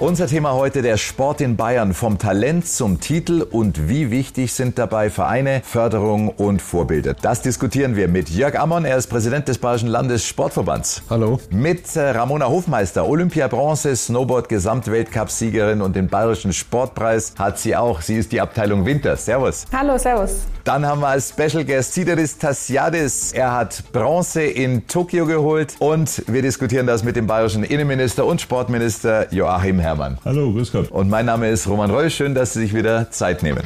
Unser Thema heute der Sport in Bayern vom Talent zum Titel und wie wichtig sind dabei Vereine, Förderung und Vorbilder. Das diskutieren wir mit Jörg Ammon, er ist Präsident des Bayerischen Landessportverbands. Hallo. Mit äh, Ramona Hofmeister, Olympia-Bronze, Snowboard-Gesamtweltcup-Siegerin und den Bayerischen Sportpreis hat sie auch. Sie ist die Abteilung Winter. Servus. Hallo, servus. Dann haben wir als Special Guest Sideris Tassiadis. Er hat Bronze in Tokio geholt und wir diskutieren das mit dem bayerischen Innenminister und Sportminister Joachim Herrmann. Hallo, grüß Gott. Und mein Name ist Roman Reul. Schön, dass Sie sich wieder Zeit nehmen.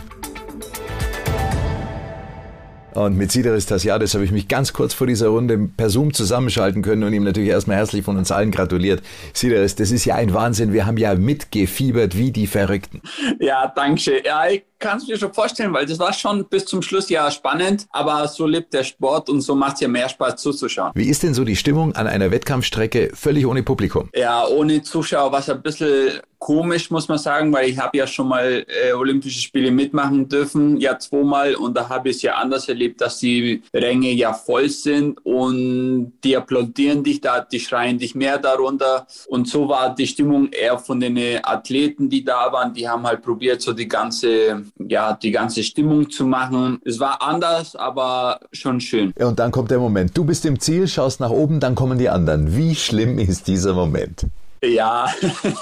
Und mit Sideris Tassiadis habe ich mich ganz kurz vor dieser Runde per Zoom zusammenschalten können und ihm natürlich erstmal herzlich von uns allen gratuliert. Sideris, das ist ja ein Wahnsinn. Wir haben ja mitgefiebert wie die Verrückten. Ja, danke schön. Ja, ich kann es mir schon vorstellen, weil das war schon bis zum Schluss ja spannend, aber so lebt der Sport und so macht es ja mehr Spaß zuzuschauen. Wie ist denn so die Stimmung an einer Wettkampfstrecke völlig ohne Publikum? Ja, ohne Zuschauer war es ein bisschen komisch, muss man sagen, weil ich habe ja schon mal äh, Olympische Spiele mitmachen dürfen, ja zweimal und da habe ich es ja anders erlebt, dass die Ränge ja voll sind und die applaudieren dich da, die schreien dich mehr darunter und so war die Stimmung eher von den Athleten, die da waren, die haben halt probiert, so die ganze ja, die ganze Stimmung zu machen. Es war anders, aber schon schön. Ja, und dann kommt der Moment. Du bist im Ziel, schaust nach oben, dann kommen die anderen. Wie schlimm ist dieser Moment? Ja,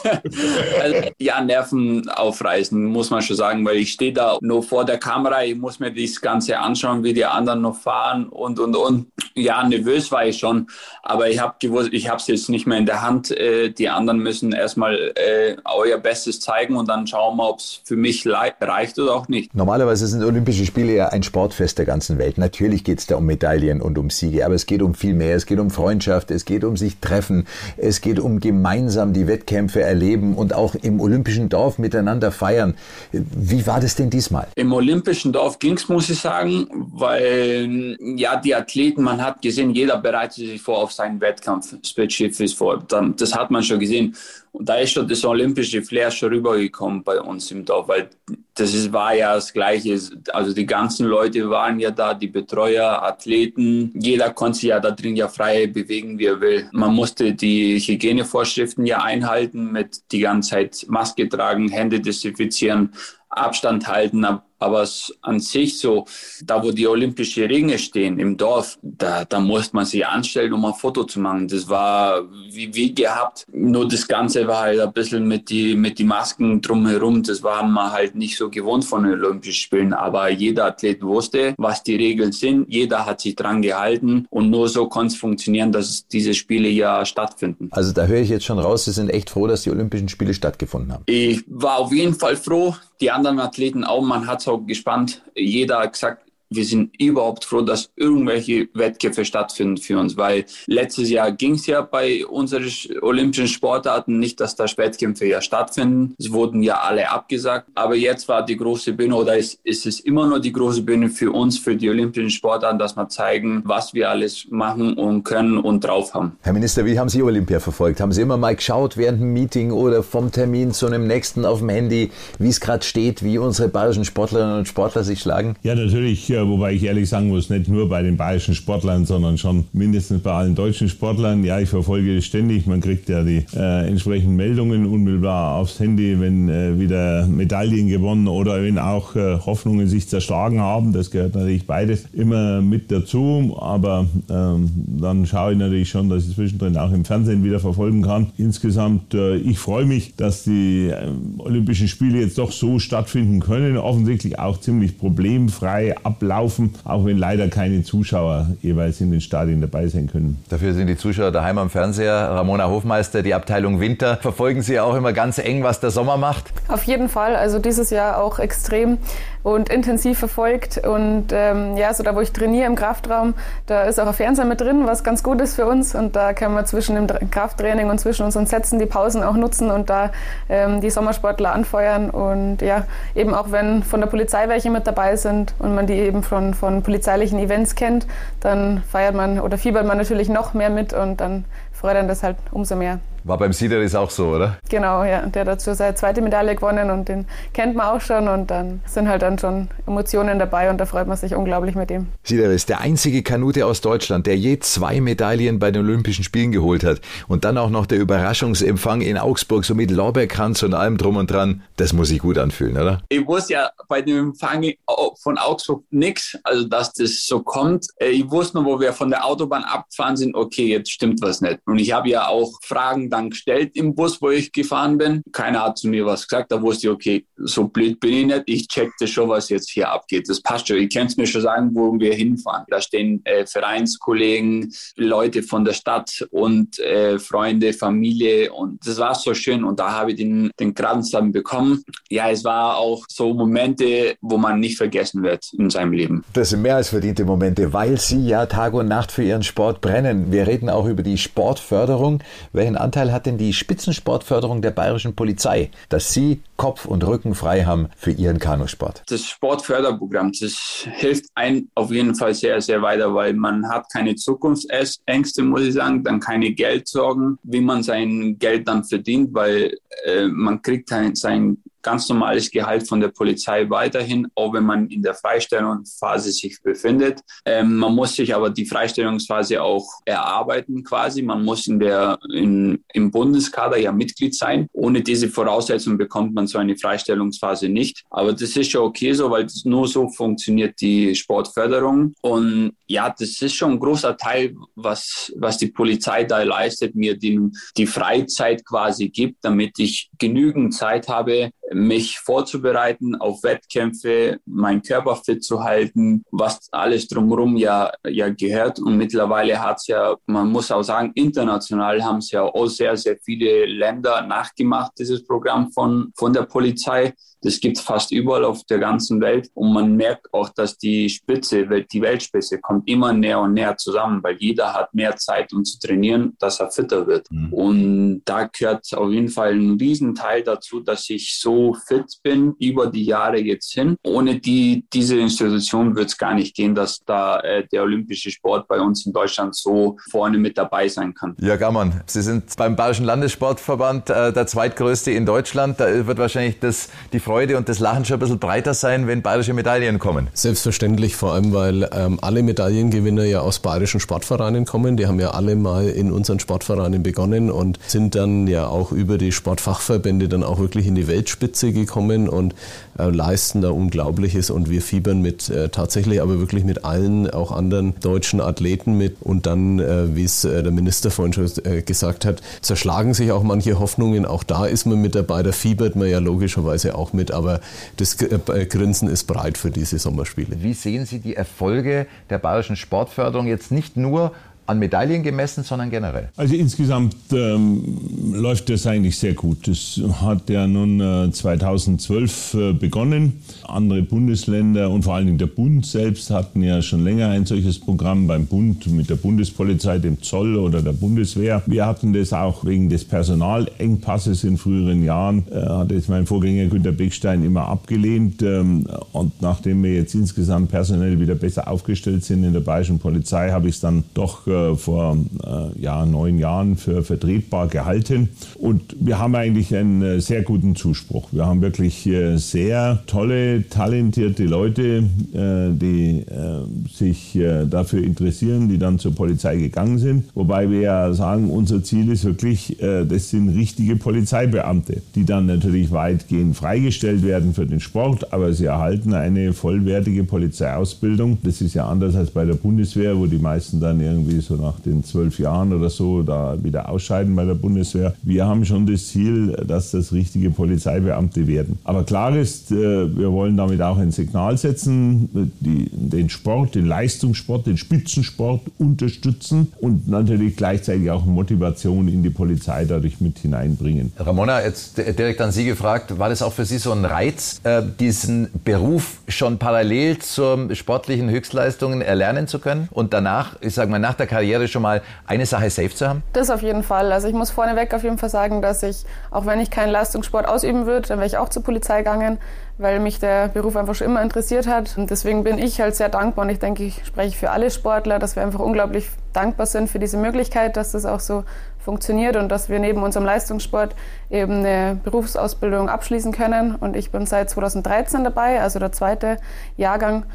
also, ja, Nerven aufreißen, muss man schon sagen, weil ich stehe da nur vor der Kamera, ich muss mir das Ganze anschauen, wie die anderen noch fahren und, und, und. Ja, nervös war ich schon, aber ich habe gewusst, ich habe es jetzt nicht mehr in der Hand. Äh, die anderen müssen erstmal äh, euer Bestes zeigen und dann schauen wir, ob es für mich reicht oder auch nicht. Normalerweise sind Olympische Spiele ja ein Sportfest der ganzen Welt. Natürlich geht es da um Medaillen und um Siege, aber es geht um viel mehr. Es geht um Freundschaft, es geht um sich treffen, es geht um gemeinsam gemeinsam die Wettkämpfe erleben und auch im Olympischen Dorf miteinander feiern. Wie war das denn diesmal? Im Olympischen Dorf ging es, muss ich sagen, weil ja die Athleten, man hat gesehen, jeder bereitet sich vor auf seinen Wettkampf, spezifisch vor. Das hat man schon gesehen. Und da ist schon das olympische Flair schon rübergekommen bei uns im Dorf, weil das ist, war ja das Gleiche. Also die ganzen Leute waren ja da, die Betreuer, Athleten. Jeder konnte sich ja da drin ja frei bewegen, wie er will. Man musste die Hygienevorschriften ja einhalten, mit die ganze Zeit Maske tragen, Hände desinfizieren, Abstand halten, aber an sich so, da wo die Olympischen Ringe stehen im Dorf, da, da musste man sich anstellen, um ein Foto zu machen. Das war wie, wie gehabt. Nur das Ganze war halt ein bisschen mit die, mit die Masken drumherum. Das war man halt nicht so gewohnt von den Olympischen Spielen. Aber jeder Athlet wusste, was die Regeln sind. Jeder hat sich dran gehalten. Und nur so konnte es funktionieren, dass diese Spiele ja stattfinden. Also da höre ich jetzt schon raus, Sie sind echt froh, dass die Olympischen Spiele stattgefunden haben. Ich war auf jeden Fall froh. Die anderen Athleten auch. Man hat gespannt. Jeder hat gesagt, wir sind überhaupt froh, dass irgendwelche Wettkämpfe stattfinden für uns, weil letztes Jahr ging es ja bei unseren olympischen Sportarten nicht, dass da Wettkämpfe ja stattfinden. Es wurden ja alle abgesagt. Aber jetzt war die große Bühne oder ist, ist es immer noch die große Bühne für uns, für die olympischen Sportarten, dass wir zeigen, was wir alles machen und können und drauf haben. Herr Minister, wie haben Sie Olympia verfolgt? Haben Sie immer mal geschaut während dem Meeting oder vom Termin zu einem nächsten auf dem Handy, wie es gerade steht, wie unsere bayerischen Sportlerinnen und Sportler sich schlagen? Ja, natürlich wobei ich ehrlich sagen muss, nicht nur bei den bayerischen Sportlern, sondern schon mindestens bei allen deutschen Sportlern. Ja, ich verfolge ständig. Man kriegt ja die äh, entsprechenden Meldungen unmittelbar aufs Handy, wenn äh, wieder Medaillen gewonnen oder wenn auch äh, Hoffnungen sich zerschlagen haben. Das gehört natürlich beides immer mit dazu. Aber ähm, dann schaue ich natürlich schon, dass ich zwischendrin auch im Fernsehen wieder verfolgen kann. Insgesamt, äh, ich freue mich, dass die äh, Olympischen Spiele jetzt doch so stattfinden können. Offensichtlich auch ziemlich problemfrei ablaufen laufen, auch wenn leider keine Zuschauer jeweils in den Stadien dabei sein können. Dafür sind die Zuschauer daheim am Fernseher. Ramona Hofmeister, die Abteilung Winter. Verfolgen Sie auch immer ganz eng, was der Sommer macht? Auf jeden Fall. Also dieses Jahr auch extrem und intensiv verfolgt. Und ähm, ja, so da, wo ich trainiere im Kraftraum, da ist auch ein Fernseher mit drin, was ganz gut ist für uns. Und da können wir zwischen dem Krafttraining und zwischen unseren Sätzen die Pausen auch nutzen und da ähm, die Sommersportler anfeuern. Und ja, eben auch wenn von der Polizei welche mit dabei sind und man die eben von, von polizeilichen Events kennt, dann feiert man oder fiebert man natürlich noch mehr mit und dann freut dann das halt umso mehr. War beim Sideris auch so, oder? Genau, ja. Der hat dazu seine zweite Medaille gewonnen und den kennt man auch schon und dann sind halt dann schon Emotionen dabei und da freut man sich unglaublich mit ihm. Sideris, der einzige Kanute aus Deutschland, der je zwei Medaillen bei den Olympischen Spielen geholt hat und dann auch noch der Überraschungsempfang in Augsburg, so mit Lorbeerkranz und allem drum und dran, das muss sich gut anfühlen, oder? Ich wusste ja bei dem Empfang von Augsburg nichts, also dass das so kommt. Äh, ich wusste nur, wo wir von der Autobahn abgefahren sind, okay, jetzt stimmt was nicht. Und ich habe ja auch Fragen dann gestellt im Bus, wo ich gefahren bin. Keiner hat zu mir was gesagt. Da wusste ich, okay, so blöd bin ich nicht. Ich checkte schon, was jetzt hier abgeht. Das passt schon. Ich kann es mir schon sagen, wo wir hinfahren. Da stehen äh, Vereinskollegen, Leute von der Stadt und äh, Freunde, Familie. Und das war so schön. Und da habe ich den, den Kranz dann bekommen. Ja, es war auch so Momente, wo man nicht vergessen wird in seinem Leben. Das sind mehr als verdiente Momente, weil Sie ja Tag und Nacht für Ihren Sport brennen. Wir reden auch über die Sportförderung. Welchen Anteil hat denn die Spitzensportförderung der bayerischen Polizei, dass Sie Kopf und Rücken frei haben für Ihren Kanusport? Das Sportförderprogramm, das hilft einem auf jeden Fall sehr, sehr weiter, weil man hat keine Zukunftsängste, muss ich sagen, dann keine Geldsorgen, wie man sein Geld dann verdient, weil äh, man kriegt sein ganz normales Gehalt von der Polizei weiterhin, auch wenn man in der Freistellungsphase sich befindet. Ähm, man muss sich aber die Freistellungsphase auch erarbeiten quasi. Man muss in der, in, im Bundeskader ja Mitglied sein. Ohne diese Voraussetzung bekommt man so eine Freistellungsphase nicht. Aber das ist schon okay so, weil nur so funktioniert die Sportförderung. Und ja, das ist schon ein großer Teil, was, was die Polizei da leistet, mir die, die Freizeit quasi gibt, damit ich genügend Zeit habe, mich vorzubereiten auf Wettkämpfe, meinen Körper fit zu halten, was alles drumherum ja, ja gehört. Und mittlerweile hat es ja, man muss auch sagen, international haben es ja auch sehr, sehr viele Länder nachgemacht, dieses Programm von, von der Polizei. Das gibt es fast überall auf der ganzen Welt. Und man merkt auch, dass die Spitze, die Weltspitze, kommt immer näher und näher zusammen, weil jeder hat mehr Zeit, um zu trainieren, dass er fitter wird. Mhm. Und da gehört auf jeden Fall ein Riesenteil dazu, dass ich so fit bin über die Jahre jetzt hin. Ohne die, diese Institution wird es gar nicht gehen, dass da äh, der olympische Sport bei uns in Deutschland so vorne mit dabei sein kann. Jörg Ammann, Sie sind beim Bayerischen Landessportverband äh, der zweitgrößte in Deutschland. Da wird wahrscheinlich das, die Freude und das Lachen schon ein bisschen breiter sein, wenn bayerische Medaillen kommen. Selbstverständlich, vor allem, weil ähm, alle Medaillengewinner ja aus bayerischen Sportvereinen kommen. Die haben ja alle mal in unseren Sportvereinen begonnen und sind dann ja auch über die Sportfachverbände dann auch wirklich in die Weltspitze gekommen und leisten da Unglaubliches und wir fiebern mit äh, tatsächlich aber wirklich mit allen auch anderen deutschen Athleten mit und dann, äh, wie es äh, der Minister vorhin schon äh, gesagt hat, zerschlagen sich auch manche Hoffnungen. Auch da ist man mit dabei, da fiebert man ja logischerweise auch mit, aber das Grinsen ist breit für diese Sommerspiele. Wie sehen Sie die Erfolge der bayerischen Sportförderung jetzt nicht nur an Medaillen gemessen, sondern generell? Also insgesamt ähm, läuft das eigentlich sehr gut. Das hat ja nun äh, 2012 äh, begonnen. Andere Bundesländer und vor allen Dingen der Bund selbst hatten ja schon länger ein solches Programm beim Bund mit der Bundespolizei, dem Zoll oder der Bundeswehr. Wir hatten das auch wegen des Personalengpasses in früheren Jahren, äh, hat jetzt mein Vorgänger Günter Beckstein immer abgelehnt. Ähm, und nachdem wir jetzt insgesamt personell wieder besser aufgestellt sind in der bayerischen Polizei, habe ich es dann doch äh, vor äh, ja, neun Jahren für vertretbar gehalten. Und wir haben eigentlich einen äh, sehr guten Zuspruch. Wir haben wirklich äh, sehr tolle, talentierte Leute, äh, die äh, sich dafür interessieren, die dann zur Polizei gegangen sind. Wobei wir ja sagen, unser Ziel ist wirklich, das sind richtige Polizeibeamte, die dann natürlich weitgehend freigestellt werden für den Sport, aber sie erhalten eine vollwertige Polizeiausbildung. Das ist ja anders als bei der Bundeswehr, wo die meisten dann irgendwie so nach den zwölf Jahren oder so da wieder ausscheiden bei der Bundeswehr. Wir haben schon das Ziel, dass das richtige Polizeibeamte werden. Aber klar ist, äh, wir wollen damit auch ein Signal setzen, die, den Sport, den Leistungssport, den Spitzensport unterstützen und natürlich gleichzeitig auch Motivation in die Polizei dadurch mit hineinbringen. Ramona, jetzt direkt an Sie gefragt, war das auch für Sie so ein Reiz, äh, diesen Beruf schon parallel zur sportlichen Höchstleistungen erlernen zu können und danach, ich sage mal, nach der Karriere Karriere schon mal eine Sache safe zu haben? Das auf jeden Fall. Also ich muss vorneweg auf jeden Fall sagen, dass ich, auch wenn ich keinen Leistungssport ausüben würde, dann wäre ich auch zur Polizei gegangen, weil mich der Beruf einfach schon immer interessiert hat. Und deswegen bin ich halt sehr dankbar und ich denke, ich spreche für alle Sportler, dass wir einfach unglaublich dankbar sind für diese Möglichkeit, dass das auch so funktioniert und dass wir neben unserem Leistungssport eben eine Berufsausbildung abschließen können. Und ich bin seit 2013 dabei, also der zweite Jahrgang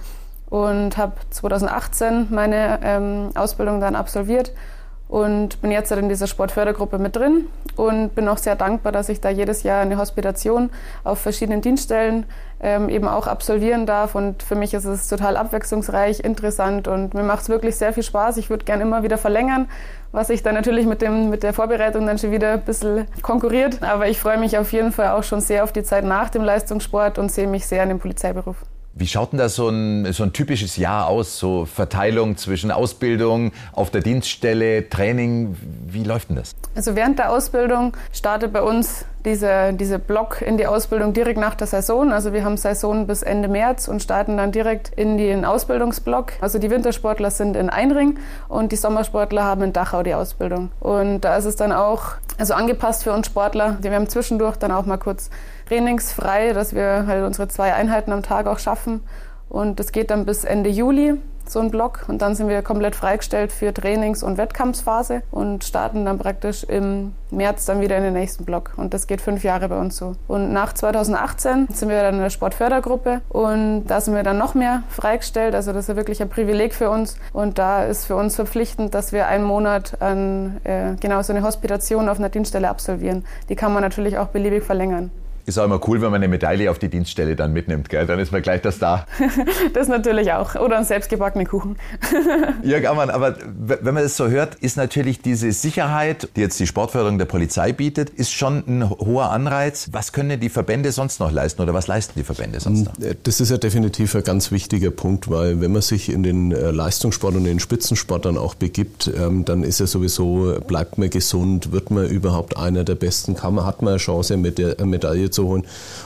und habe 2018 meine ähm, Ausbildung dann absolviert und bin jetzt halt in dieser Sportfördergruppe mit drin und bin auch sehr dankbar, dass ich da jedes Jahr eine Hospitation auf verschiedenen Dienststellen ähm, eben auch absolvieren darf. Und für mich ist es total abwechslungsreich, interessant und mir macht es wirklich sehr viel Spaß. Ich würde gerne immer wieder verlängern, was sich dann natürlich mit, dem, mit der Vorbereitung dann schon wieder ein bisschen konkurriert. Aber ich freue mich auf jeden Fall auch schon sehr auf die Zeit nach dem Leistungssport und sehe mich sehr an dem Polizeiberuf. Wie schaut denn da so ein, so ein typisches Jahr aus? So Verteilung zwischen Ausbildung, auf der Dienststelle, Training. Wie läuft denn das? Also während der Ausbildung startet bei uns dieser diese Block in die Ausbildung direkt nach der Saison. Also wir haben Saison bis Ende März und starten dann direkt in den Ausbildungsblock. Also die Wintersportler sind in Einring und die Sommersportler haben in Dachau die Ausbildung. Und da ist es dann auch also angepasst für uns Sportler. Wir haben zwischendurch dann auch mal kurz trainingsfrei, dass wir halt unsere zwei Einheiten am Tag auch schaffen. Und das geht dann bis Ende Juli so ein Block. Und dann sind wir komplett freigestellt für Trainings- und Wettkampfphase und starten dann praktisch im März dann wieder in den nächsten Block. Und das geht fünf Jahre bei uns so. Und nach 2018 sind wir dann in der Sportfördergruppe und da sind wir dann noch mehr freigestellt. Also das ist wirklich ein Privileg für uns. Und da ist für uns verpflichtend, dass wir einen Monat an äh, genau so eine Hospitation auf einer Dienststelle absolvieren. Die kann man natürlich auch beliebig verlängern. Ist auch immer cool, wenn man eine Medaille auf die Dienststelle dann mitnimmt, gell? Dann ist man gleich das da. das natürlich auch. Oder einen selbstgebackenen Kuchen. ja, kann man. Aber wenn man das so hört, ist natürlich diese Sicherheit, die jetzt die Sportförderung der Polizei bietet, ist schon ein hoher Anreiz. Was können die Verbände sonst noch leisten oder was leisten die Verbände sonst noch? Das ist ja definitiv ein ganz wichtiger Punkt, weil wenn man sich in den äh, Leistungssport und den Spitzensport dann auch begibt, ähm, dann ist ja sowieso, bleibt man gesund, wird man überhaupt einer der Besten, kann man, hat man eine Chance, eine Medaille zu holen.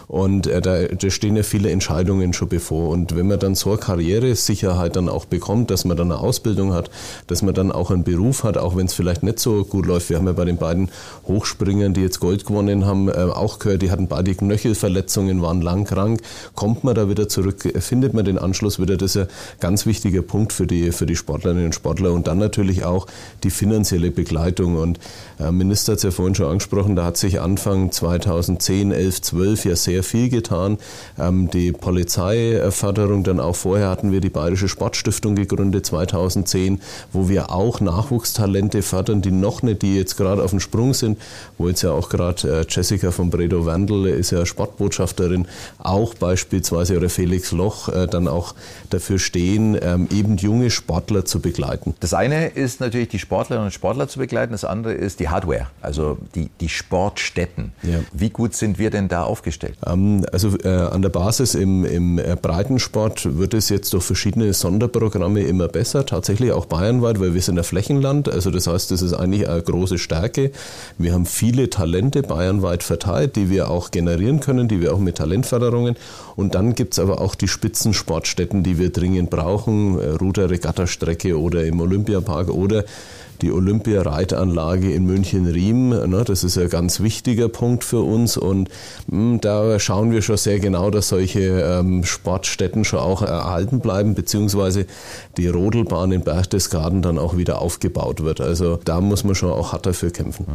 Und äh, da, da stehen ja viele Entscheidungen schon bevor. Und wenn man dann so eine Karrieresicherheit dann auch bekommt, dass man dann eine Ausbildung hat, dass man dann auch einen Beruf hat, auch wenn es vielleicht nicht so gut läuft. Wir haben ja bei den beiden Hochspringern, die jetzt Gold gewonnen haben, äh, auch gehört, die hatten beide Knöchelverletzungen, waren lang krank. Kommt man da wieder zurück, findet man den Anschluss wieder? Das ist ein ganz wichtiger Punkt für die, für die Sportlerinnen und Sportler. Und dann natürlich auch die finanzielle Begleitung. Und äh, Minister hat es ja vorhin schon angesprochen, da hat sich Anfang 2010, 11, 12 ja sehr viel getan. Ähm, die Polizeiförderung, dann auch vorher hatten wir die Bayerische Sportstiftung gegründet 2010, wo wir auch Nachwuchstalente fördern, die noch nicht, die jetzt gerade auf dem Sprung sind, wo jetzt ja auch gerade äh, Jessica von Bredow Wandel ist ja Sportbotschafterin, auch beispielsweise oder Felix Loch äh, dann auch dafür stehen, ähm, eben junge Sportler zu begleiten. Das eine ist natürlich die Sportlerinnen und Sportler zu begleiten, das andere ist die Hardware, also die, die Sportstätten. Ja. Wie gut sind wir denn da aufgestellt? Ähm, also äh, an der Basis im, im äh, Breitensport wird es jetzt durch verschiedene Sonderprogramme immer besser, tatsächlich auch bayernweit, weil wir sind ein Flächenland. Also das heißt, das ist eigentlich eine große Stärke. Wir haben viele Talente bayernweit verteilt, die wir auch generieren können, die wir auch mit Talentförderungen. Und dann gibt es aber auch die Spitzensportstätten, die wir dringend brauchen, äh, Ruder-Regatta-Strecke oder im Olympiapark oder die Olympia-Reitanlage in München-Riem. Ne, das ist ein ganz wichtiger Punkt für uns und hm, da schauen wir schon sehr genau, dass solche ähm, Sportstätten schon auch erhalten bleiben, beziehungsweise die Rodelbahn in Berchtesgaden dann auch wieder aufgebaut wird. Also da muss man schon auch hart dafür kämpfen.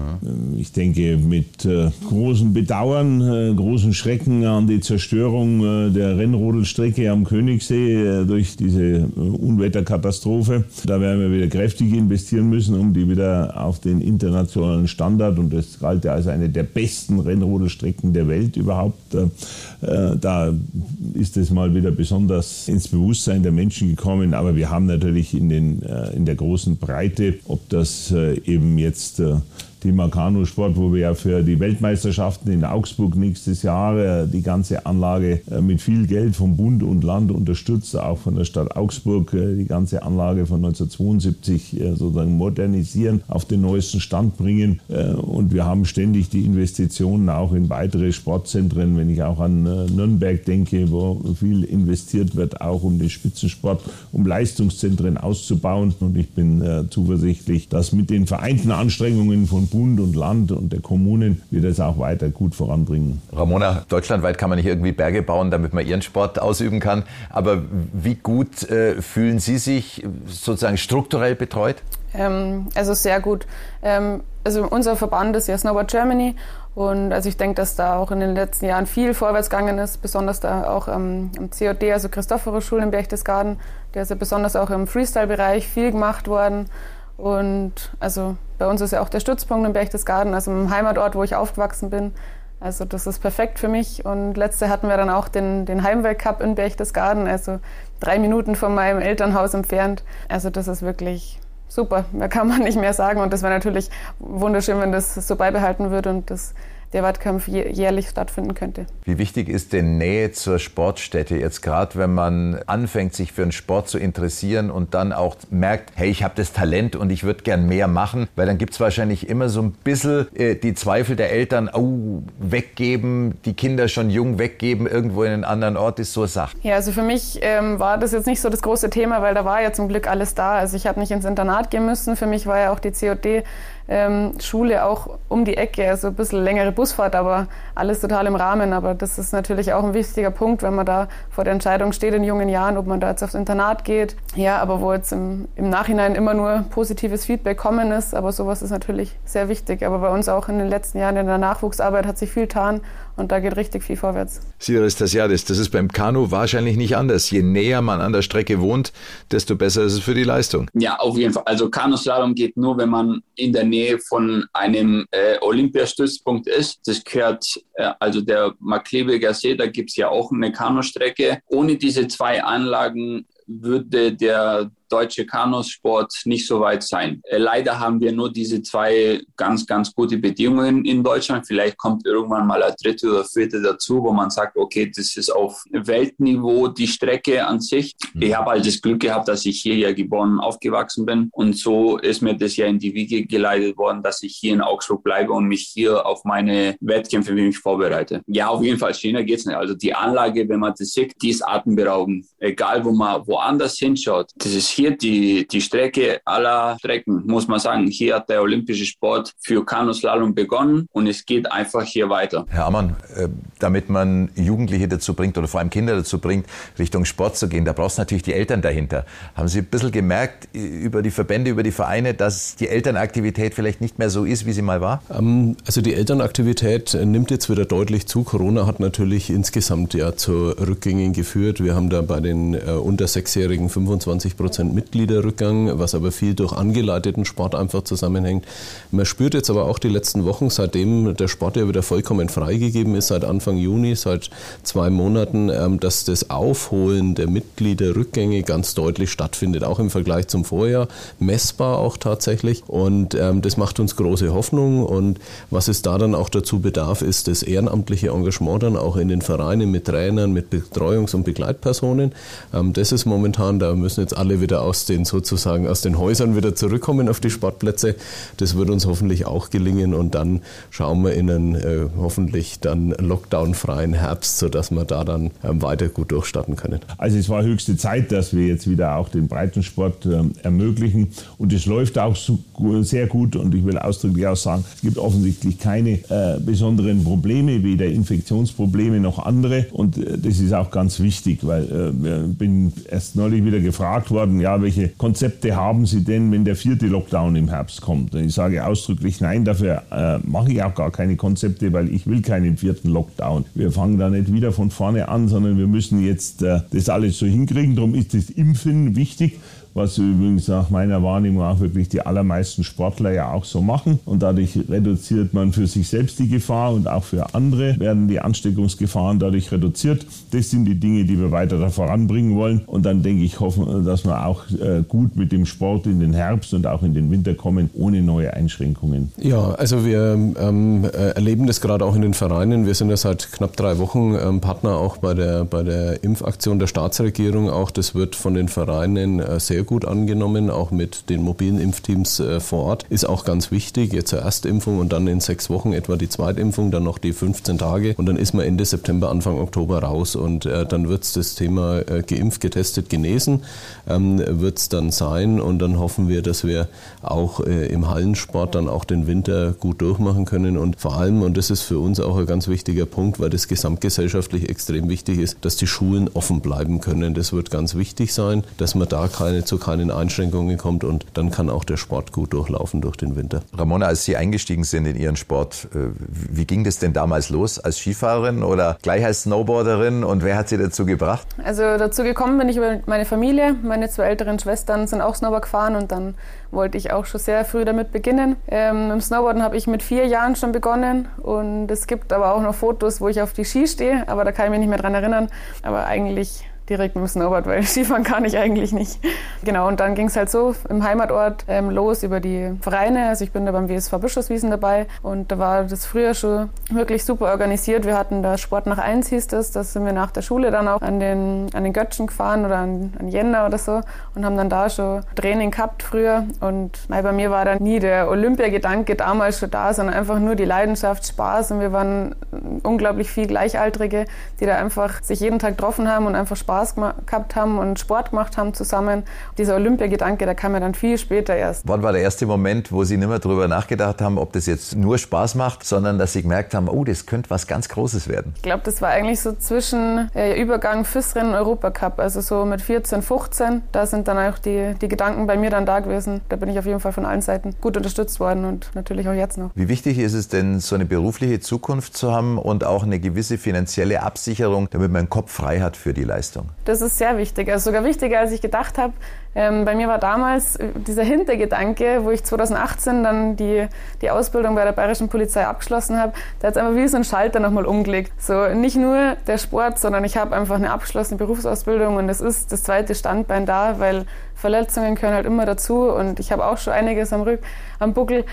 Ich denke, mit äh, großem Bedauern, äh, großen Schrecken an die Zerstörung äh, der Rennrodelstrecke am Königssee äh, durch diese Unwetterkatastrophe, da werden wir wieder kräftig investieren müssen müssen, um die wieder auf den internationalen Standard, und das galt ja als eine der besten Rennrodelstrecken der Welt überhaupt, äh, äh, da ist es mal wieder besonders ins Bewusstsein der Menschen gekommen. Aber wir haben natürlich in, den, äh, in der großen Breite, ob das eben jetzt Thema Kanusport, wo wir ja für die Weltmeisterschaften in Augsburg nächstes Jahr äh, die ganze Anlage äh, mit viel Geld vom Bund und Land unterstützt, auch von der Stadt Augsburg äh, die ganze Anlage von 1972 sozusagen modernisieren, auf den neuesten Stand bringen. Und wir haben ständig die Investitionen auch in weitere Sportzentren, wenn ich auch an Nürnberg denke, wo viel investiert wird, auch um den Spitzensport, um Leistungszentren auszubauen. Und ich bin zuversichtlich, dass mit den vereinten Anstrengungen von Bund und Land und der Kommunen wir das auch weiter gut voranbringen. Ramona, deutschlandweit kann man nicht irgendwie Berge bauen, damit man ihren Sport ausüben kann. Aber wie gut äh, fühlen Sie sich sozusagen strukturell betreut? Ähm, also sehr gut. Ähm, also unser Verband ist ja Snowboard Germany und also ich denke, dass da auch in den letzten Jahren viel vorwärts gegangen ist, besonders da auch ähm, am COD, also Christophorus Schule in Berchtesgaden. Der ist ja besonders auch im Freestyle-Bereich viel gemacht worden. Und also bei uns ist ja auch der Stützpunkt in Berchtesgaden, also im Heimatort, wo ich aufgewachsen bin. Also das ist perfekt für mich. Und letzte hatten wir dann auch den, den Heimweltcup in Berchtesgaden, also drei Minuten von meinem Elternhaus entfernt. Also das ist wirklich super. Da kann man nicht mehr sagen. Und das wäre natürlich wunderschön, wenn das so beibehalten würde und das der Wettkampf jährlich stattfinden könnte. Wie wichtig ist denn Nähe zur Sportstätte jetzt gerade, wenn man anfängt, sich für einen Sport zu interessieren und dann auch merkt, hey, ich habe das Talent und ich würde gern mehr machen, weil dann gibt es wahrscheinlich immer so ein bisschen äh, die Zweifel der Eltern, oh, weggeben, die Kinder schon jung weggeben, irgendwo in einen anderen Ort ist so eine Sache. Ja, also für mich ähm, war das jetzt nicht so das große Thema, weil da war ja zum Glück alles da. Also ich habe nicht ins Internat gehen müssen. Für mich war ja auch die COD ähm, Schule auch um die Ecke, also ein bisschen längere Busfahrt, aber alles total im Rahmen. Aber das ist natürlich auch ein wichtiger Punkt, wenn man da vor der Entscheidung steht in jungen Jahren, ob man da jetzt aufs Internat geht. Ja, aber wo jetzt im, im Nachhinein immer nur positives Feedback kommen ist, aber sowas ist natürlich sehr wichtig. Aber bei uns auch in den letzten Jahren in der Nachwuchsarbeit hat sich viel getan und da geht richtig viel vorwärts. Siris Tasiadis, das ist beim Kanu wahrscheinlich nicht anders. Je näher man an der Strecke wohnt, desto besser ist es für die Leistung. Ja, auf jeden Fall. Also Kanuslalom geht nur, wenn man in der Nähe von einem äh, Olympiastützpunkt ist. Das gehört, äh, also der Markleberger See, da gibt es ja auch eine Kanustrecke. Ohne diese zwei Anlagen würde der deutsche Kanusport nicht so weit sein. Äh, leider haben wir nur diese zwei ganz, ganz gute Bedingungen in Deutschland. Vielleicht kommt irgendwann mal ein dritte oder vierte dazu, wo man sagt, okay, das ist auf Weltniveau die Strecke an sich. Mhm. Ich habe halt das Glück gehabt, dass ich hier ja geboren und aufgewachsen bin. Und so ist mir das ja in die Wiege geleitet worden, dass ich hier in Augsburg bleibe und mich hier auf meine Wettkämpfe mich vorbereite. Ja, auf jeden Fall schöner geht's nicht. Also die Anlage, wenn man das sieht, die ist atemberaubend. Egal, wo man woanders hinschaut. Das ist hier die, die Strecke aller Strecken, muss man sagen. Hier hat der olympische Sport für Kanuslalom begonnen und es geht einfach hier weiter. Herr Ammann, äh, damit man Jugendliche dazu bringt oder vor allem Kinder dazu bringt, Richtung Sport zu gehen, da brauchst du natürlich die Eltern dahinter. Haben Sie ein bisschen gemerkt äh, über die Verbände, über die Vereine, dass die Elternaktivität vielleicht nicht mehr so ist, wie sie mal war? Ähm, also die Elternaktivität nimmt jetzt wieder deutlich zu. Corona hat natürlich insgesamt ja zu Rückgängen geführt. Wir haben da bei den äh, unter Sechsjährigen 25 Prozent Mitgliederrückgang, was aber viel durch angeleiteten Sport einfach zusammenhängt. Man spürt jetzt aber auch die letzten Wochen, seitdem der Sport ja wieder vollkommen freigegeben ist, seit Anfang Juni, seit zwei Monaten, ähm, dass das Aufholen der Mitgliederrückgänge ganz deutlich stattfindet, auch im Vergleich zum Vorjahr, messbar auch tatsächlich. Und ähm, das macht uns große Hoffnung. Und was es da dann auch dazu bedarf, ist das ehrenamtliche Engagement dann auch in den Vereinen mit Trainern, mit Betreuungs- und Begleitpersonen. Ähm, das ist momentan, da müssen jetzt alle wieder aus den sozusagen aus den Häusern wieder zurückkommen auf die Sportplätze. Das wird uns hoffentlich auch gelingen und dann schauen wir in einen äh, hoffentlich dann lockdownfreien Herbst, sodass wir da dann ähm, weiter gut durchstarten können. Also es war höchste Zeit, dass wir jetzt wieder auch den Breitensport ähm, ermöglichen und es läuft auch so, sehr gut und ich will ausdrücklich auch sagen, es gibt offensichtlich keine äh, besonderen Probleme, weder Infektionsprobleme noch andere und äh, das ist auch ganz wichtig, weil äh, bin erst neulich wieder gefragt worden, ja, welche Konzepte haben Sie denn, wenn der vierte Lockdown im Herbst kommt? Und ich sage ausdrücklich nein, dafür äh, mache ich auch gar keine Konzepte, weil ich will keinen vierten Lockdown. Wir fangen da nicht wieder von vorne an, sondern wir müssen jetzt äh, das alles so hinkriegen. Darum ist das Impfen wichtig. Was übrigens nach meiner Wahrnehmung auch wirklich die allermeisten Sportler ja auch so machen. Und dadurch reduziert man für sich selbst die Gefahr und auch für andere werden die Ansteckungsgefahren dadurch reduziert. Das sind die Dinge, die wir weiter voranbringen wollen. Und dann denke ich, hoffen, dass wir auch äh, gut mit dem Sport in den Herbst und auch in den Winter kommen, ohne neue Einschränkungen. Ja, also wir ähm, äh, erleben das gerade auch in den Vereinen. Wir sind ja seit knapp drei Wochen ähm, Partner auch bei der, bei der Impfaktion der Staatsregierung. Auch das wird von den Vereinen äh, sehr gut angenommen, auch mit den mobilen Impfteams äh, vor Ort. Ist auch ganz wichtig. Jetzt zur Erstimpfung und dann in sechs Wochen etwa die Zweitimpfung, dann noch die 15 Tage und dann ist man Ende September, Anfang Oktober raus und äh, dann wird es das Thema äh, geimpft, getestet, genesen, ähm, wird es dann sein und dann hoffen wir, dass wir auch im Hallensport dann auch den Winter gut durchmachen können und vor allem, und das ist für uns auch ein ganz wichtiger Punkt, weil das gesamtgesellschaftlich extrem wichtig ist, dass die Schulen offen bleiben können. Das wird ganz wichtig sein, dass man da keine, zu keinen Einschränkungen kommt und dann kann auch der Sport gut durchlaufen durch den Winter. Ramona, als Sie eingestiegen sind in Ihren Sport, äh, wie ging das denn damals los? Als Skifahrerin oder gleich als Snowboarderin und wer hat Sie dazu gebracht? Also dazu gekommen bin ich über meine Familie. Meine zwei älteren Schwestern sind auch Snowboard gefahren und dann wollte ich auch schon sehr früh damit beginnen. Ähm, Im Snowboarden habe ich mit vier Jahren schon begonnen und es gibt aber auch noch Fotos, wo ich auf die Ski stehe, aber da kann ich mich nicht mehr dran erinnern. Aber eigentlich direkt mit dem Snowboard, weil Skifahren kann ich eigentlich nicht. Genau, und dann ging es halt so im Heimatort ähm, los über die Vereine. Also ich bin da beim WSV Bischofswiesen dabei und da war das früher schon wirklich super organisiert. Wir hatten da Sport nach eins hieß das, da sind wir nach der Schule dann auch an den, an den Göttschen gefahren oder an, an Jänner oder so und haben dann da schon Training gehabt früher und nein, bei mir war dann nie der Olympiagedanke damals schon da, sondern einfach nur die Leidenschaft, Spaß und wir waren unglaublich viel Gleichaltrige, die da einfach sich jeden Tag getroffen haben und einfach Spaß Spaß gehabt haben und Sport gemacht haben zusammen. Dieser Olympiagedanke, der kam ja dann viel später erst. Wann war der erste Moment, wo Sie nicht mehr darüber nachgedacht haben, ob das jetzt nur Spaß macht, sondern dass Sie gemerkt haben, oh, das könnte was ganz Großes werden? Ich glaube, das war eigentlich so zwischen äh, Übergang FIS-Rennen Europacup, also so mit 14, 15. Da sind dann auch die, die Gedanken bei mir dann da gewesen. Da bin ich auf jeden Fall von allen Seiten gut unterstützt worden und natürlich auch jetzt noch. Wie wichtig ist es denn, so eine berufliche Zukunft zu haben und auch eine gewisse finanzielle Absicherung, damit man den Kopf frei hat für die Leistung? Das ist sehr wichtig, also sogar wichtiger, als ich gedacht habe. Ähm, bei mir war damals dieser Hintergedanke, wo ich 2018 dann die, die Ausbildung bei der Bayerischen Polizei abgeschlossen habe, da hat es einfach wie so ein Schalter nochmal umgelegt. So nicht nur der Sport, sondern ich habe einfach eine abgeschlossene Berufsausbildung und das ist das zweite Standbein da, weil Verletzungen gehören halt immer dazu und ich habe auch schon einiges am Rück, am Buckel.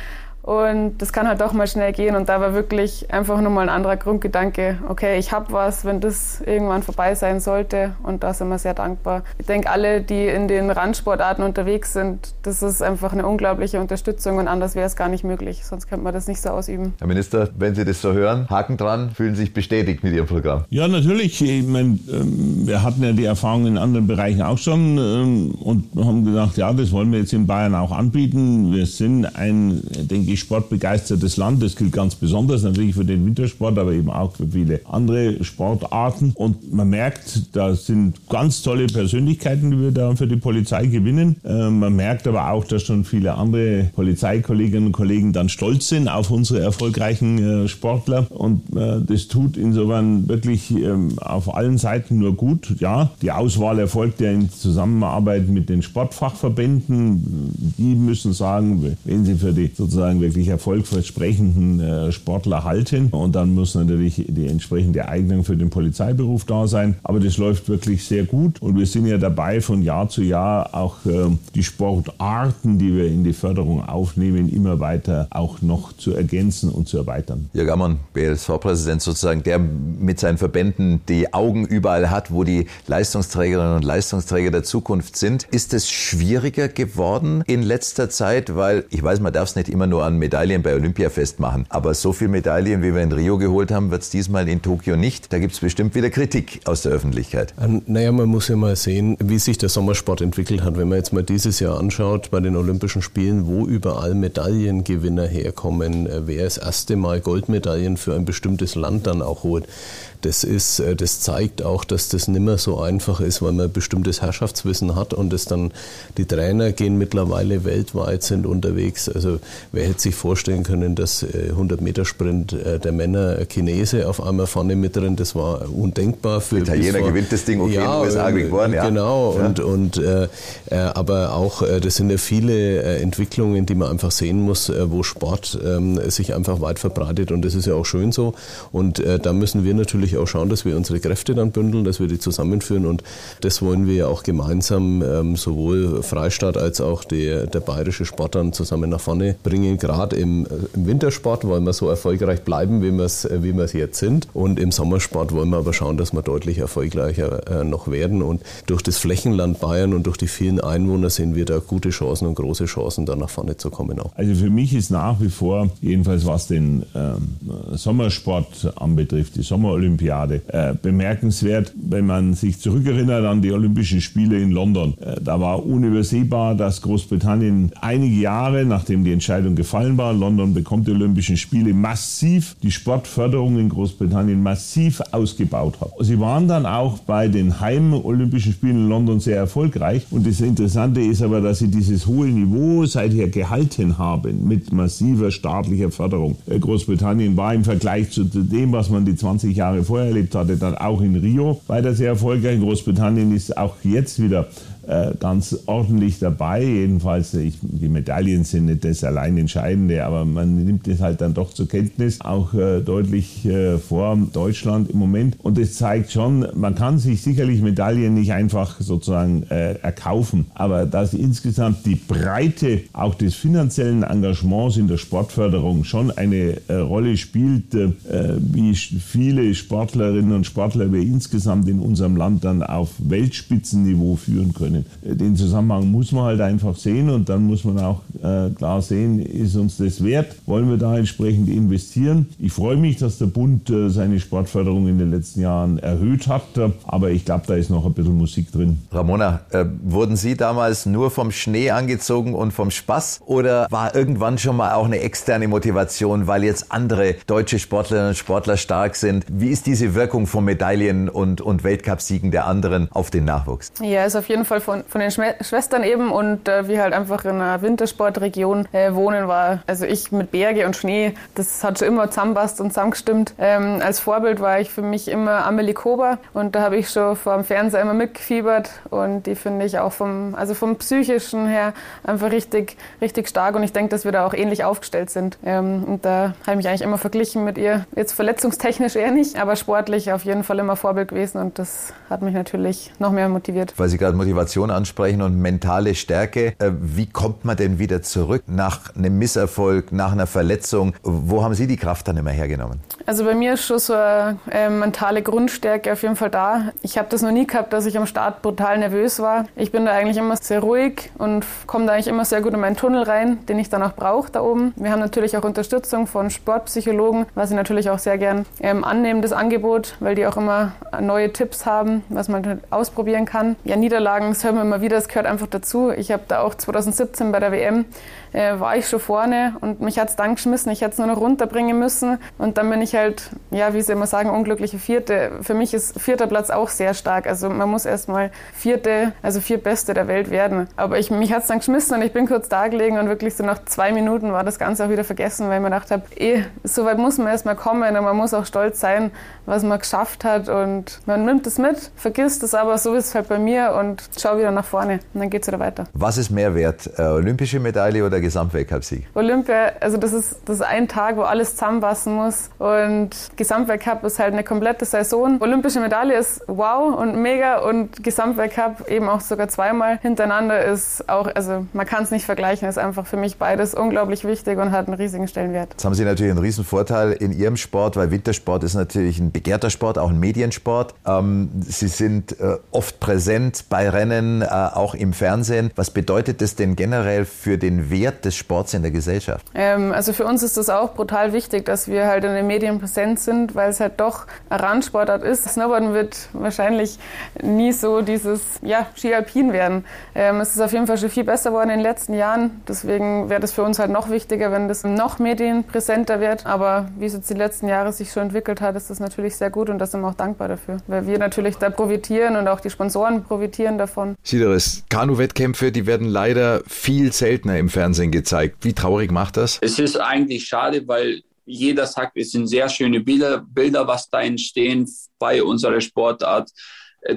Und das kann halt doch mal schnell gehen. Und da war wirklich einfach nur mal ein anderer Grundgedanke. Okay, ich habe was, wenn das irgendwann vorbei sein sollte. Und da sind wir sehr dankbar. Ich denke, alle, die in den Randsportarten unterwegs sind, das ist einfach eine unglaubliche Unterstützung. Und anders wäre es gar nicht möglich. Sonst könnte man das nicht so ausüben. Herr Minister, wenn Sie das so hören, Haken dran, fühlen Sie sich bestätigt mit Ihrem Programm? Ja, natürlich. Ich meine, ähm, wir hatten ja die Erfahrung in anderen Bereichen auch schon ähm, und haben gesagt, ja, das wollen wir jetzt in Bayern auch anbieten. Wir sind ein, denke ich, sportbegeistertes Land. Das gilt ganz besonders natürlich für den Wintersport, aber eben auch für viele andere Sportarten. Und man merkt, da sind ganz tolle Persönlichkeiten, die wir da für die Polizei gewinnen. Äh, man merkt aber auch, dass schon viele andere Polizeikolleginnen und Kollegen dann stolz sind auf unsere erfolgreichen äh, Sportler. Und äh, das tut insofern wirklich ähm, auf allen Seiten nur gut. Ja, die Auswahl erfolgt ja in Zusammenarbeit mit den Sportfachverbänden. Die müssen sagen, wenn sie für die sozusagen wirklich erfolgversprechenden äh, Sportler halten. Und dann muss natürlich die entsprechende Eignung für den Polizeiberuf da sein. Aber das läuft wirklich sehr gut. Und wir sind ja dabei, von Jahr zu Jahr auch äh, die Sportarten, die wir in die Förderung aufnehmen, immer weiter auch noch zu ergänzen und zu erweitern. Jörg Ammann, BSV-Präsident sozusagen, der mit seinen Verbänden die Augen überall hat, wo die Leistungsträgerinnen und Leistungsträger der Zukunft sind. Ist es schwieriger geworden in letzter Zeit? Weil ich weiß, man darf es nicht immer nur an Medaillen bei Olympia festmachen. Aber so viele Medaillen, wie wir in Rio geholt haben, wird es diesmal in Tokio nicht. Da gibt es bestimmt wieder Kritik aus der Öffentlichkeit. Ähm, naja, man muss ja mal sehen, wie sich der Sommersport entwickelt hat. Wenn man jetzt mal dieses Jahr anschaut, bei den Olympischen Spielen, wo überall Medaillengewinner herkommen, äh, wer das erste Mal Goldmedaillen für ein bestimmtes Land dann auch holt das, ist, äh, das zeigt auch, dass das nicht mehr so einfach ist, weil man bestimmtes Herrschaftswissen hat und das dann, die Trainer gehen mittlerweile weltweit, sind unterwegs. Also wer hätte sich vorstellen können, dass 100 Meter Sprint der Männer Chinese auf einmal vorne mit drin, das war undenkbar. Für Italiener vor, gewinnt das Ding, okay, ja, USA geworden, ja. Genau, ja. und, und äh, aber auch, das sind ja viele Entwicklungen, die man einfach sehen muss, wo Sport ähm, sich einfach weit verbreitet und das ist ja auch schön so. Und äh, da müssen wir natürlich auch schauen, dass wir unsere Kräfte dann bündeln, dass wir die zusammenführen und das wollen wir ja auch gemeinsam ähm, sowohl Freistaat als auch die, der bayerische Sport dann zusammen nach vorne bringen. Gerade im, äh, im Wintersport wollen wir so erfolgreich bleiben, wie wir es äh, wie jetzt sind. Und im Sommersport wollen wir aber schauen, dass wir deutlich erfolgreicher äh, noch werden. Und durch das Flächenland Bayern und durch die vielen Einwohner sehen wir da gute Chancen und große Chancen, da nach vorne zu kommen auch. Also für mich ist nach wie vor, jedenfalls was den ähm, Sommersport anbetrifft, die Sommerolympiade, äh, bemerkenswert, wenn man sich zurückerinnert an die Olympischen Spiele in London. Äh, da war unübersehbar, dass Großbritannien einige Jahre, nachdem die Entscheidung gefallen war, London bekommt die Olympischen Spiele, massiv die Sportförderung in Großbritannien massiv ausgebaut hat. Sie waren dann auch bei den Heim-Olympischen Spielen in London sehr erfolgreich. Und das Interessante ist aber, dass sie dieses hohe Niveau seither gehalten haben mit massiver staatlicher Förderung. Äh, Großbritannien war im Vergleich zu dem, was man die 20 Jahre vorher erlebt hatte, dann auch in Rio weiter sehr erfolgreich. Großbritannien ist auch jetzt wieder ganz ordentlich dabei. Jedenfalls, ich, die Medaillen sind nicht das allein Entscheidende, aber man nimmt es halt dann doch zur Kenntnis, auch äh, deutlich äh, vor Deutschland im Moment. Und es zeigt schon, man kann sich sicherlich Medaillen nicht einfach sozusagen äh, erkaufen, aber dass insgesamt die Breite auch des finanziellen Engagements in der Sportförderung schon eine äh, Rolle spielt, äh, wie viele Sportlerinnen und Sportler wir insgesamt in unserem Land dann auf Weltspitzenniveau führen können können. Den Zusammenhang muss man halt einfach sehen und dann muss man auch äh, klar sehen, ist uns das wert? Wollen wir da entsprechend investieren? Ich freue mich, dass der Bund äh, seine Sportförderung in den letzten Jahren erhöht hat, aber ich glaube, da ist noch ein bisschen Musik drin. Ramona, äh, wurden Sie damals nur vom Schnee angezogen und vom Spaß oder war irgendwann schon mal auch eine externe Motivation, weil jetzt andere deutsche Sportlerinnen und Sportler stark sind? Wie ist diese Wirkung von Medaillen und, und Weltcupsiegen der anderen auf den Nachwuchs? Ja, ist auf jeden Fall von, von den Schwestern eben und äh, wir halt einfach in einer Wintersportregion äh, wohnen, war also ich mit Berge und Schnee, das hat schon immer zusammenpasst und zusammengestimmt. Ähm, als Vorbild war ich für mich immer Amelie Kober und da habe ich schon vor dem Fernseher immer mitgefiebert und die finde ich auch vom, also vom psychischen her einfach richtig, richtig stark und ich denke, dass wir da auch ähnlich aufgestellt sind. Ähm, und da habe ich mich eigentlich immer verglichen mit ihr. Jetzt verletzungstechnisch eher nicht, aber sportlich auf jeden Fall immer Vorbild gewesen und das hat mich natürlich noch mehr motiviert. Weil Sie gerade Motivation Motivation ansprechen und mentale Stärke. Äh, wie kommt man denn wieder zurück nach einem Misserfolg, nach einer Verletzung? Wo haben Sie die Kraft dann immer hergenommen? Also bei mir ist schon so eine äh, mentale Grundstärke auf jeden Fall da. Ich habe das noch nie gehabt, dass ich am Start brutal nervös war. Ich bin da eigentlich immer sehr ruhig und komme da eigentlich immer sehr gut in meinen Tunnel rein, den ich dann auch brauche da oben. Wir haben natürlich auch Unterstützung von Sportpsychologen, was ich natürlich auch sehr gern ähm, annehme, das Angebot, weil die auch immer neue Tipps haben, was man ausprobieren kann. Ja, Niederlagen hören wir immer wieder, es gehört einfach dazu. Ich habe da auch 2017 bei der WM äh, war ich schon vorne und mich hat es dann geschmissen. Ich hätte es nur noch runterbringen müssen und dann bin ich halt, ja, wie sie immer sagen, unglückliche Vierte. Für mich ist vierter Platz auch sehr stark. Also man muss erstmal Vierte, also vier Beste der Welt werden. Aber ich, mich hat es dann geschmissen und ich bin kurz da gelegen und wirklich so nach zwei Minuten war das Ganze auch wieder vergessen, weil ich mir gedacht habe, eh, so weit muss man erstmal kommen und man muss auch stolz sein, was man geschafft hat und man nimmt es mit, vergisst es aber, so ist es halt bei mir und schau wieder nach vorne und dann geht es wieder weiter. Was ist mehr wert, äh, olympische Medaille oder Gesamtweltcup-Sieg? Olympia, also das ist, das ist ein Tag, wo alles zusammenpassen muss. Und Gesamtweltcup ist halt eine komplette Saison. Olympische Medaille ist wow und mega und Gesamtweltcup eben auch sogar zweimal hintereinander ist auch, also man kann es nicht vergleichen, ist einfach für mich beides unglaublich wichtig und hat einen riesigen Stellenwert. Jetzt haben Sie natürlich einen riesen Vorteil in Ihrem Sport, weil Wintersport ist natürlich ein begehrter Sport, auch ein Mediensport. Ähm, Sie sind äh, oft präsent bei Rennen, äh, auch im Fernsehen. Was bedeutet das denn generell für den Wert Wert des Sports in der Gesellschaft? Ähm, also für uns ist das auch brutal wichtig, dass wir halt in den Medien präsent sind, weil es halt doch eine Randsportart ist. Snowboarden wird wahrscheinlich nie so dieses ja, Ski Alpin werden. Ähm, es ist auf jeden Fall schon viel besser geworden in den letzten Jahren. Deswegen wäre das für uns halt noch wichtiger, wenn das noch medienpräsenter wird. Aber wie es jetzt die letzten Jahre sich schon entwickelt hat, ist das natürlich natürlich sehr gut und da sind wir auch dankbar dafür, weil wir natürlich da profitieren und auch die Sponsoren profitieren davon. Sideris, Kanu-Wettkämpfe, die werden leider viel seltener im Fernsehen gezeigt. Wie traurig macht das? Es ist eigentlich schade, weil jeder sagt, es sind sehr schöne Bilder, Bilder, was da entstehen bei unserer Sportart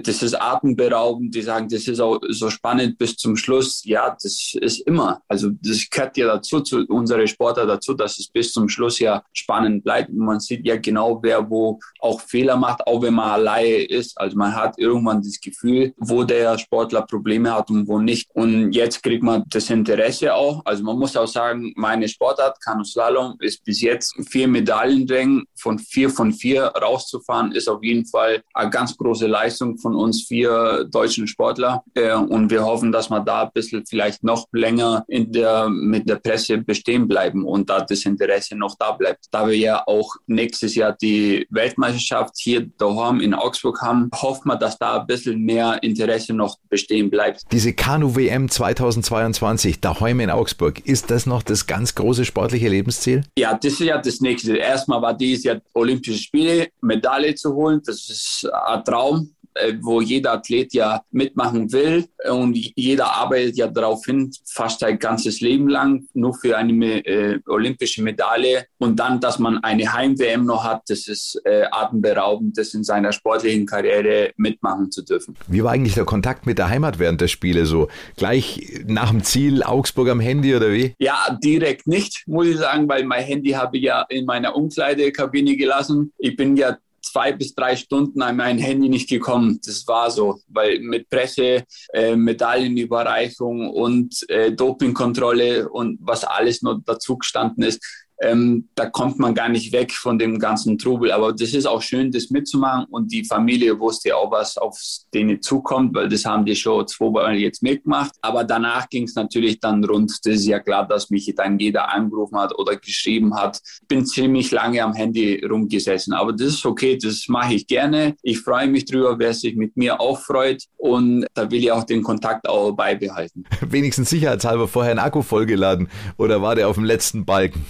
das ist atemberaubend. Die sagen, das ist auch so spannend bis zum Schluss. Ja, das ist immer. Also das gehört ja dazu, zu unserer Sportler dazu, dass es bis zum Schluss ja spannend bleibt. Man sieht ja genau, wer wo auch Fehler macht, auch wenn man alleine ist. Also man hat irgendwann das Gefühl, wo der Sportler Probleme hat und wo nicht. Und jetzt kriegt man das Interesse auch. Also man muss auch sagen, meine Sportart, Kanuslalom, ist bis jetzt vier Medaillenrängen von vier von vier rauszufahren, ist auf jeden Fall eine ganz große Leistung von uns vier deutschen Sportler. Äh, und wir hoffen, dass wir da ein bisschen vielleicht noch länger in der, mit der Presse bestehen bleiben und da das Interesse noch da bleibt. Da wir ja auch nächstes Jahr die Weltmeisterschaft hier daheim in Augsburg haben, hoffen wir, dass da ein bisschen mehr Interesse noch bestehen bleibt. Diese Kanu-WM 2022 daheim in Augsburg, ist das noch das ganz große sportliche Lebensziel? Ja, das ist ja das nächste. Erstmal war dies ja Olympische Spiele, Medaille zu holen. Das ist ein Traum. Äh, wo jeder Athlet ja mitmachen will und jeder arbeitet ja darauf hin, fast sein ganzes Leben lang, nur für eine äh, olympische Medaille und dann, dass man eine Heim-WM noch hat, das ist äh, atemberaubend, das in seiner sportlichen Karriere mitmachen zu dürfen. Wie war eigentlich der Kontakt mit der Heimat während der Spiele so? Gleich nach dem Ziel Augsburg am Handy oder wie? Ja, direkt nicht, muss ich sagen, weil mein Handy habe ich ja in meiner Umkleidekabine gelassen. Ich bin ja zwei bis drei Stunden an mein Handy nicht gekommen. Das war so, weil mit Presse, äh, Medaillenüberreichung und äh, Dopingkontrolle und was alles noch dazu gestanden ist, ähm, da kommt man gar nicht weg von dem ganzen Trubel. Aber das ist auch schön, das mitzumachen. Und die Familie wusste auch, was auf denen zukommt, weil das haben die schon zweimal jetzt mitgemacht. Aber danach ging es natürlich dann rund. Das ist ja klar, dass mich dann jeder angerufen hat oder geschrieben hat. Bin ziemlich lange am Handy rumgesessen. Aber das ist okay, das mache ich gerne. Ich freue mich drüber, wer sich mit mir auch freut. Und da will ich auch den Kontakt auch beibehalten. Wenigstens sicherheitshalber vorher einen Akku vollgeladen oder war der auf dem letzten Balken?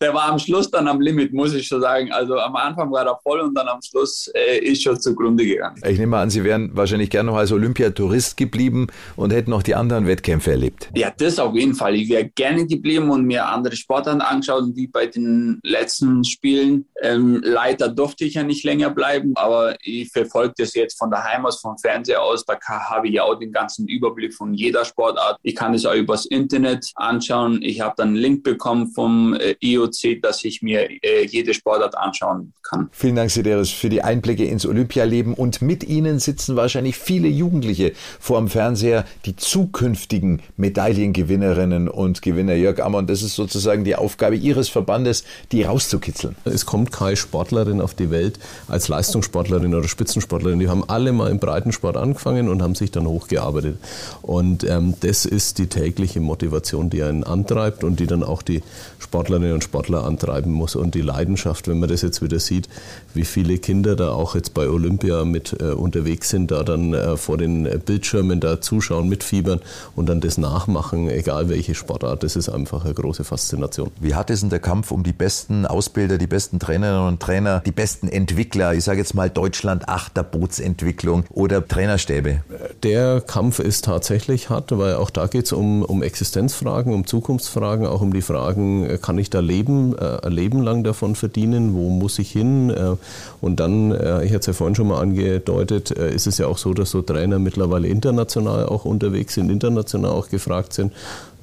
Der war am Schluss dann am Limit, muss ich schon sagen. Also am Anfang war er voll und dann am Schluss äh, ist schon zugrunde gegangen. Ich nehme an, Sie wären wahrscheinlich gerne noch als Olympiatourist geblieben und hätten noch die anderen Wettkämpfe erlebt. Ja, das auf jeden Fall. Ich wäre gerne geblieben und mir andere Sportarten angeschaut, wie bei den letzten Spielen. Ähm, leider durfte ich ja nicht länger bleiben, aber ich verfolge das jetzt von daheim aus, vom Fernseher aus. Da habe ich ja auch den ganzen Überblick von jeder Sportart. Ich kann es auch übers Internet anschauen. Ich habe dann einen Link bekommen vom äh, IOC, dass ich mir äh, jede Sportart anschauen kann. Vielen Dank, Sideris, für die Einblicke ins Olympialeben. Und mit Ihnen sitzen wahrscheinlich viele Jugendliche vor dem Fernseher, die zukünftigen Medaillengewinnerinnen und Gewinner. Jörg Ammann, das ist sozusagen die Aufgabe Ihres Verbandes, die rauszukitzeln. Es kommt keine Sportlerin auf die Welt als Leistungssportlerin oder Spitzensportlerin. Die haben alle mal im Breitensport angefangen und haben sich dann hochgearbeitet. Und ähm, das ist die tägliche Motivation, die einen antreibt und die dann auch die Sportlerinnen und und Sportler antreiben muss. Und die Leidenschaft, wenn man das jetzt wieder sieht, wie viele Kinder da auch jetzt bei Olympia mit äh, unterwegs sind, da dann äh, vor den Bildschirmen da zuschauen, mitfiebern und dann das nachmachen, egal welche Sportart, das ist einfach eine große Faszination. Wie hart ist denn der Kampf um die besten Ausbilder, die besten Trainerinnen und Trainer, die besten Entwickler? Ich sage jetzt mal Deutschland Achterbootsentwicklung oder Trainerstäbe. Der Kampf ist tatsächlich hart, weil auch da geht es um, um Existenzfragen, um Zukunftsfragen, auch um die Fragen, kann ich da Leben, äh, ein Leben lang davon verdienen? Wo muss ich hin? Äh, und dann, äh, ich hatte es ja vorhin schon mal angedeutet, ist es ja auch so, dass so Trainer mittlerweile international auch unterwegs sind, international auch gefragt sind.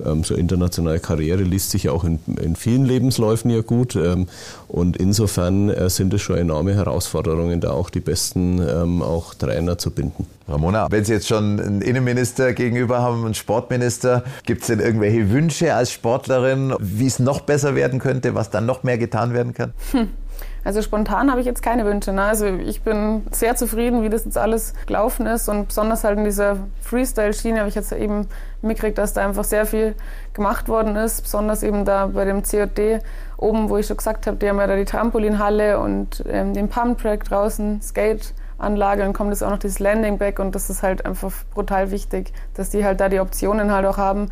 Ähm, so internationale Karriere liest sich ja auch in, in vielen Lebensläufen ja gut. Ähm, und insofern äh, sind es schon enorme Herausforderungen, da auch die besten ähm, auch Trainer zu binden. Ramona, wenn Sie jetzt schon einen Innenminister gegenüber haben, einen Sportminister, gibt es denn irgendwelche Wünsche als Sportlerin, wie es noch besser werden könnte, was dann noch mehr getan werden kann? Hm. Also spontan habe ich jetzt keine Wünsche. Ne? Also ich bin sehr zufrieden, wie das jetzt alles gelaufen ist und besonders halt in dieser Freestyle-Schiene habe ich jetzt eben mitgekriegt, dass da einfach sehr viel gemacht worden ist, besonders eben da bei dem COD oben, wo ich schon gesagt habe, die haben ja da die Trampolinhalle und ähm, den Pump-Track draußen, Skate-Anlage, dann kommt jetzt auch noch dieses Landing-Back und das ist halt einfach brutal wichtig, dass die halt da die Optionen halt auch haben,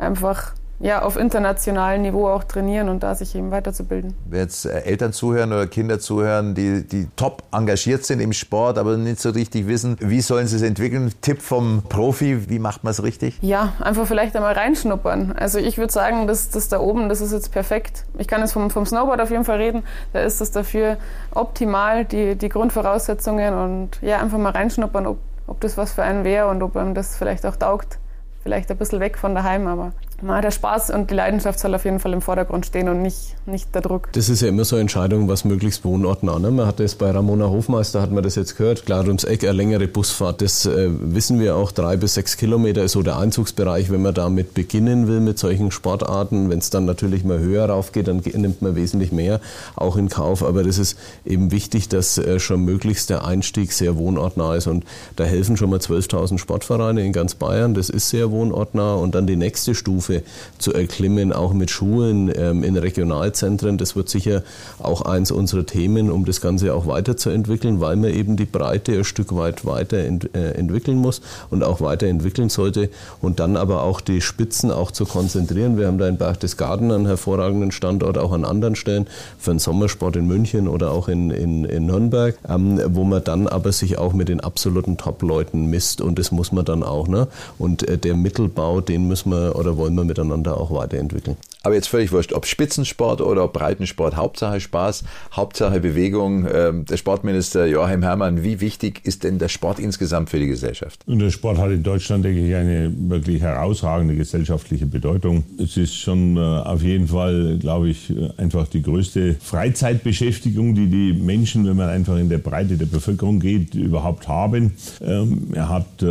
einfach ja, auf internationalem Niveau auch trainieren und da sich eben weiterzubilden. Wenn jetzt äh, Eltern zuhören oder Kinder zuhören, die, die top engagiert sind im Sport, aber nicht so richtig wissen, wie sollen sie es entwickeln? Tipp vom Profi, wie macht man es richtig? Ja, einfach vielleicht einmal reinschnuppern. Also ich würde sagen, das, das da oben, das ist jetzt perfekt. Ich kann jetzt vom, vom Snowboard auf jeden Fall reden. Da ist das dafür optimal, die, die Grundvoraussetzungen und ja, einfach mal reinschnuppern, ob, ob das was für einen wäre und ob einem das vielleicht auch taugt. Vielleicht ein bisschen weg von daheim, aber der Spaß und die Leidenschaft soll auf jeden Fall im Vordergrund stehen und nicht, nicht der Druck. Das ist ja immer so eine Entscheidung, was möglichst wohnortnah. Ne? Man hat das bei Ramona Hofmeister, hat man das jetzt gehört, klar ums Eck, eine längere Busfahrt. Das äh, wissen wir auch, drei bis sechs Kilometer ist so der Einzugsbereich, wenn man damit beginnen will mit solchen Sportarten. Wenn es dann natürlich mal höher raufgeht, dann nimmt man wesentlich mehr auch in Kauf. Aber das ist eben wichtig, dass äh, schon möglichst der Einstieg sehr wohnortnah ist. Und da helfen schon mal 12.000 Sportvereine in ganz Bayern. Das ist sehr wohnortnah. Und dann die nächste Stufe Stufe zu erklimmen, auch mit Schulen ähm, in Regionalzentren. Das wird sicher auch eins unserer Themen, um das Ganze auch weiterzuentwickeln, weil man eben die Breite ein Stück weit weiterentwickeln äh, muss und auch weiterentwickeln sollte und dann aber auch die Spitzen auch zu konzentrieren. Wir haben da in Berchtesgaden einen hervorragenden Standort, auch an anderen Stellen für den Sommersport in München oder auch in, in, in Nürnberg, ähm, wo man dann aber sich auch mit den absoluten Top-Leuten misst und das muss man dann auch. Ne? Und äh, der Mittelbau, den müssen wir oder wollen wir miteinander auch weiterentwickeln. Aber jetzt völlig wurscht, ob Spitzensport oder Breitensport, Hauptsache Spaß, Hauptsache Bewegung. Ähm, der Sportminister Joachim Herrmann, wie wichtig ist denn der Sport insgesamt für die Gesellschaft? Und der Sport hat in Deutschland, denke ich, eine wirklich herausragende gesellschaftliche Bedeutung. Es ist schon äh, auf jeden Fall, glaube ich, äh, einfach die größte Freizeitbeschäftigung, die die Menschen, wenn man einfach in der Breite der Bevölkerung geht, überhaupt haben. Ähm, er hat äh,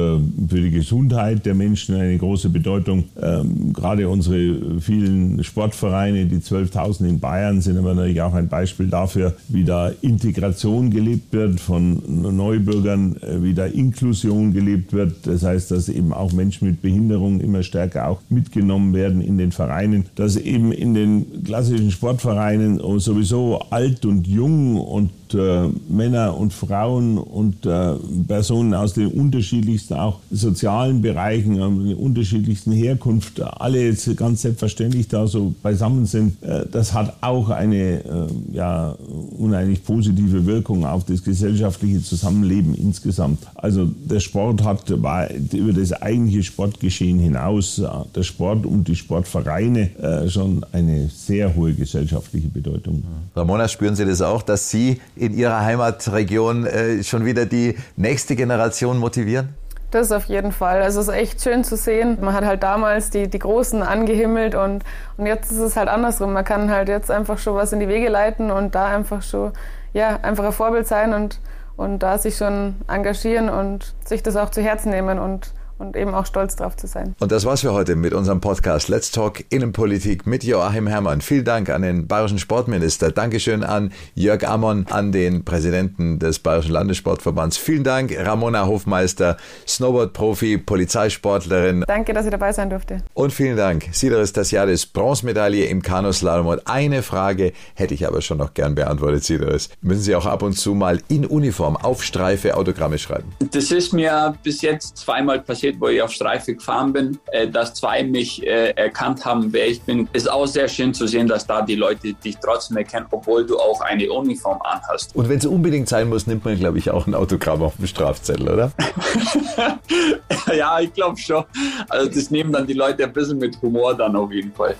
für die Gesundheit der Menschen eine große Bedeutung. Ähm, gerade unsere vielen Sportvereine, die 12.000 in Bayern, sind aber natürlich auch ein Beispiel dafür, wie da Integration gelebt wird von Neubürgern, äh, wie da Inklusion gelebt wird. Das heißt, dass eben auch Menschen mit Behinderung immer stärker auch mitgenommen werden in den Vereinen, dass eben in den klassischen Sportvereinen sowieso alt und jung und äh, Männer und Frauen und äh, Personen aus den unterschiedlichsten auch sozialen Bereichen, äh, unterschiedlichsten Herkunft, alle ganz selbstverständlich da so beisammen sind. Äh, das hat auch eine äh, ja, unheimlich positive Wirkung auf das gesellschaftliche Zusammenleben insgesamt. Also der Sport hat war über das eigentliche Sportgeschehen hinaus, äh, der Sport und die Sportvereine schon eine sehr hohe gesellschaftliche Bedeutung. Ramona, spüren Sie das auch, dass Sie in Ihrer Heimatregion äh, schon wieder die nächste Generation motivieren? Das auf jeden Fall. Also es ist echt schön zu sehen. Man hat halt damals die, die Großen angehimmelt und, und jetzt ist es halt andersrum. Man kann halt jetzt einfach schon was in die Wege leiten und da einfach schon, ja, einfach ein Vorbild sein und, und da sich schon engagieren und sich das auch zu Herzen nehmen und und eben auch stolz drauf zu sein. Und das war's für heute mit unserem Podcast Let's Talk Innenpolitik mit Joachim Herrmann. Vielen Dank an den bayerischen Sportminister. Dankeschön an Jörg Ammon, an den Präsidenten des Bayerischen Landessportverbands. Vielen Dank, Ramona Hofmeister, Snowboard-Profi, Polizeisportlerin. Danke, dass ich dabei sein durfte. Und vielen Dank, Sideris Tasiadis, Bronzemedaille im Kanuslalom. Und eine Frage hätte ich aber schon noch gern beantwortet, Sideris. Müssen Sie auch ab und zu mal in Uniform auf Streife Autogramme schreiben? Das ist mir bis jetzt zweimal passiert passiert, wo ich auf Streife gefahren bin, äh, dass zwei mich äh, erkannt haben, wer ich bin. Ist auch sehr schön zu sehen, dass da die Leute dich trotzdem erkennen, obwohl du auch eine Uniform anhast. Und wenn es unbedingt sein muss, nimmt man, glaube ich, auch ein Autogramm auf dem Strafzettel, oder? ja, ich glaube schon. Also das nehmen dann die Leute ein bisschen mit Humor dann auf jeden Fall.